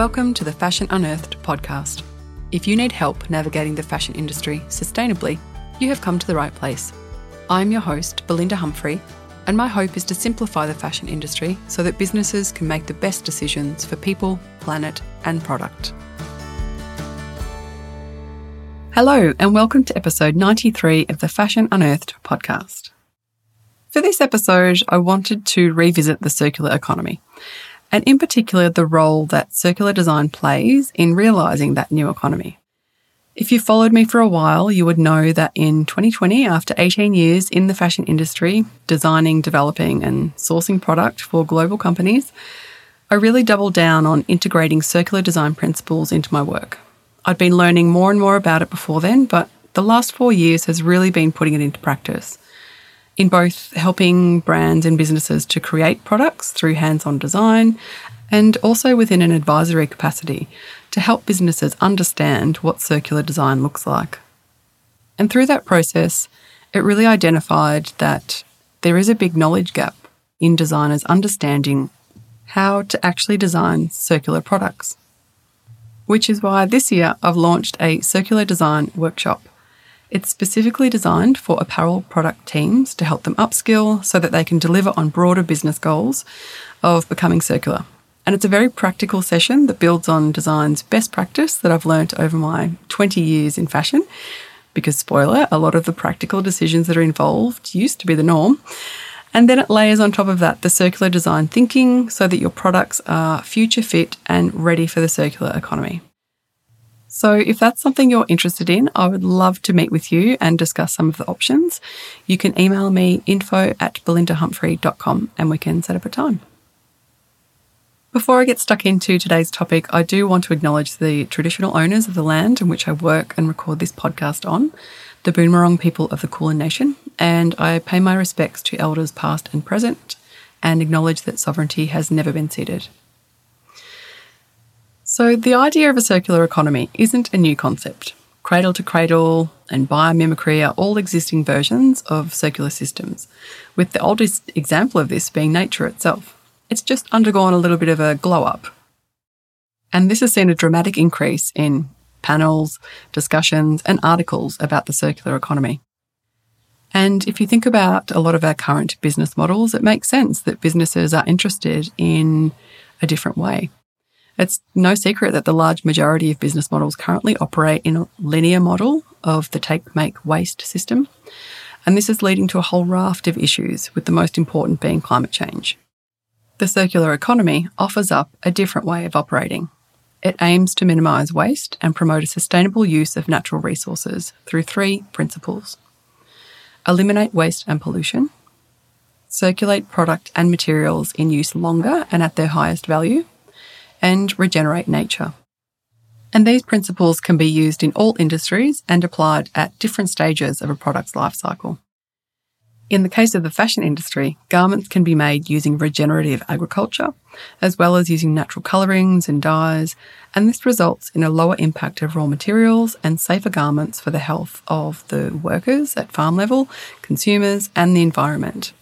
Welcome to the Fashion Unearthed podcast. If you need help navigating the fashion industry sustainably, you have come to the right place. I'm your host, Belinda Humphrey, and my hope is to simplify the fashion industry so that businesses can make the best decisions for people, planet, and product. Hello, and welcome to episode 93 of the Fashion Unearthed podcast. For this episode, I wanted to revisit the circular economy and in particular the role that circular design plays in realising that new economy. If you followed me for a while, you would know that in 2020, after 18 years in the fashion industry, designing, developing, and sourcing product for global companies, I really doubled down on integrating circular design principles into my work. I'd been learning more and more about it before then, but the last four years has really been putting it into practice in both helping brands and businesses to create products through hands on design and also within an advisory capacity to help businesses understand what circular design looks like. And through that process, it really identified that there is a big knowledge gap in designers understanding how to actually design circular products. Which is why this year I've launched a circular design workshop it's specifically designed for apparel product teams to help them upskill so that they can deliver on broader business goals of becoming circular. And it's a very practical session that builds on design's best practice that I've learnt over my 20 years in fashion. Because, spoiler, a lot of the practical decisions that are involved used to be the norm. And then it layers on top of that the circular design thinking so that your products are future fit and ready for the circular economy. So, if that's something you're interested in, I would love to meet with you and discuss some of the options. You can email me info at belindahumphrey.com and we can set up a time. Before I get stuck into today's topic, I do want to acknowledge the traditional owners of the land in which I work and record this podcast on, the Boonwurrung people of the Kulin Nation, and I pay my respects to elders past and present and acknowledge that sovereignty has never been ceded. So, the idea of a circular economy isn't a new concept. Cradle to cradle and biomimicry are all existing versions of circular systems, with the oldest example of this being nature itself. It's just undergone a little bit of a glow up. And this has seen a dramatic increase in panels, discussions, and articles about the circular economy. And if you think about a lot of our current business models, it makes sense that businesses are interested in a different way. It's no secret that the large majority of business models currently operate in a linear model of the take, make, waste system. And this is leading to a whole raft of issues, with the most important being climate change. The circular economy offers up a different way of operating. It aims to minimise waste and promote a sustainable use of natural resources through three principles eliminate waste and pollution, circulate product and materials in use longer and at their highest value, and regenerate nature. And these principles can be used in all industries and applied at different stages of a product's life cycle. In the case of the fashion industry, garments can be made using regenerative agriculture, as well as using natural colourings and dyes, and this results in a lower impact of raw materials and safer garments for the health of the workers at farm level, consumers, and the environment.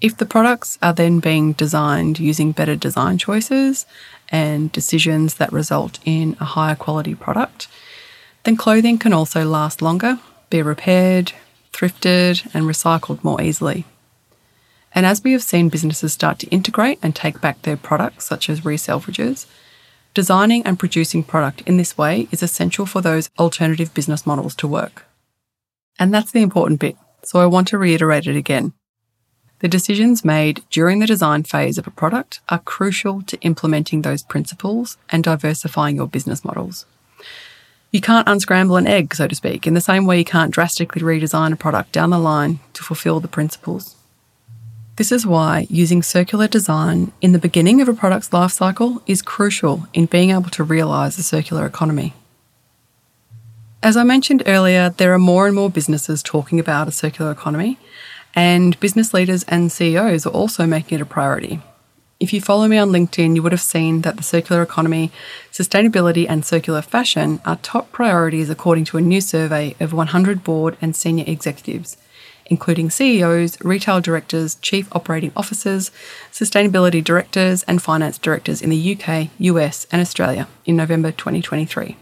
If the products are then being designed using better design choices and decisions that result in a higher quality product, then clothing can also last longer, be repaired, thrifted, and recycled more easily. And as we have seen businesses start to integrate and take back their products, such as reselvages, designing and producing product in this way is essential for those alternative business models to work. And that's the important bit, so I want to reiterate it again. The decisions made during the design phase of a product are crucial to implementing those principles and diversifying your business models. You can't unscramble an egg, so to speak, in the same way you can't drastically redesign a product down the line to fulfill the principles. This is why using circular design in the beginning of a product's life cycle is crucial in being able to realise the circular economy. As I mentioned earlier, there are more and more businesses talking about a circular economy, and business leaders and CEOs are also making it a priority. If you follow me on LinkedIn, you would have seen that the circular economy, sustainability, and circular fashion are top priorities according to a new survey of 100 board and senior executives, including CEOs, retail directors, chief operating officers, sustainability directors, and finance directors in the UK, US, and Australia in November 2023.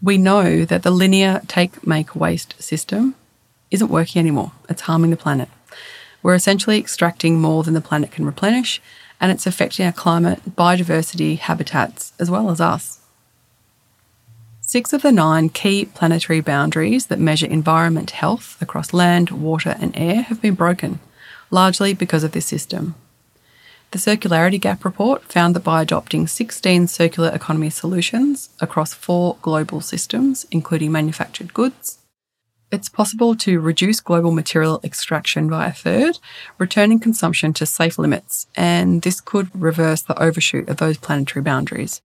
We know that the linear take, make, waste system isn't working anymore. It's harming the planet. We're essentially extracting more than the planet can replenish, and it's affecting our climate, biodiversity, habitats, as well as us. Six of the nine key planetary boundaries that measure environment health across land, water, and air have been broken, largely because of this system. The Circularity Gap report found that by adopting 16 circular economy solutions across four global systems, including manufactured goods, it's possible to reduce global material extraction by a third, returning consumption to safe limits, and this could reverse the overshoot of those planetary boundaries.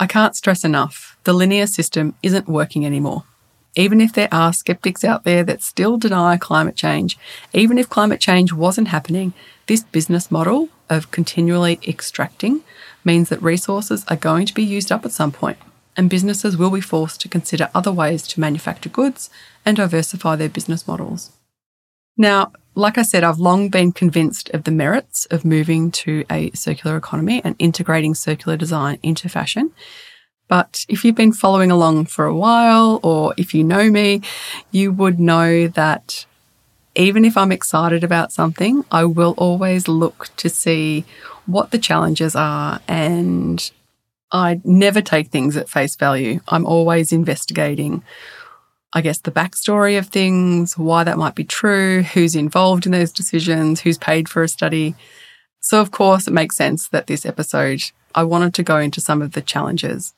I can't stress enough the linear system isn't working anymore. Even if there are skeptics out there that still deny climate change, even if climate change wasn't happening, this business model of continually extracting means that resources are going to be used up at some point, and businesses will be forced to consider other ways to manufacture goods and diversify their business models. Now, like I said, I've long been convinced of the merits of moving to a circular economy and integrating circular design into fashion. But if you've been following along for a while, or if you know me, you would know that even if I'm excited about something, I will always look to see what the challenges are. And I never take things at face value. I'm always investigating I guess, the backstory of things, why that might be true, who's involved in those decisions, who's paid for a study. So, of course, it makes sense that this episode, I wanted to go into some of the challenges.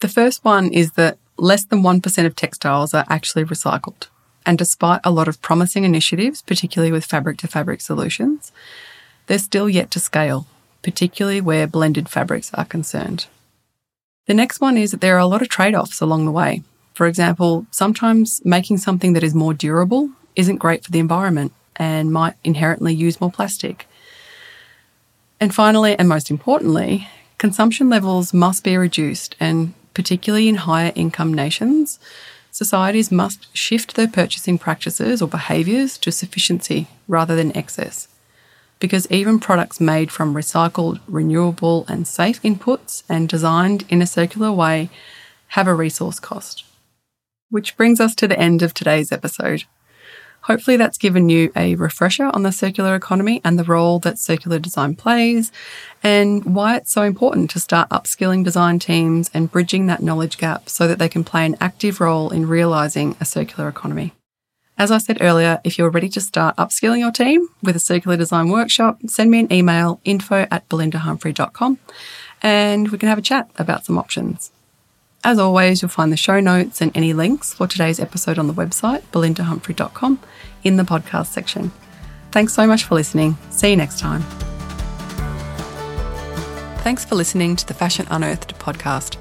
The first one is that less than 1% of textiles are actually recycled. And despite a lot of promising initiatives, particularly with fabric to fabric solutions, they're still yet to scale, particularly where blended fabrics are concerned. The next one is that there are a lot of trade offs along the way. For example, sometimes making something that is more durable isn't great for the environment and might inherently use more plastic. And finally, and most importantly, consumption levels must be reduced, and particularly in higher income nations, societies must shift their purchasing practices or behaviours to sufficiency rather than excess. Because even products made from recycled, renewable, and safe inputs and designed in a circular way have a resource cost. Which brings us to the end of today's episode. Hopefully, that's given you a refresher on the circular economy and the role that circular design plays, and why it's so important to start upskilling design teams and bridging that knowledge gap so that they can play an active role in realising a circular economy. As I said earlier, if you're ready to start upskilling your team with a circular design workshop, send me an email info at belindahumphrey.com and we can have a chat about some options. As always, you'll find the show notes and any links for today's episode on the website, belindahumphrey.com, in the podcast section. Thanks so much for listening. See you next time. Thanks for listening to the Fashion Unearthed podcast.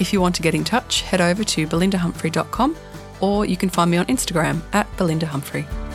If you want to get in touch, head over to belindahumphrey.com or you can find me on Instagram at belindahumphrey.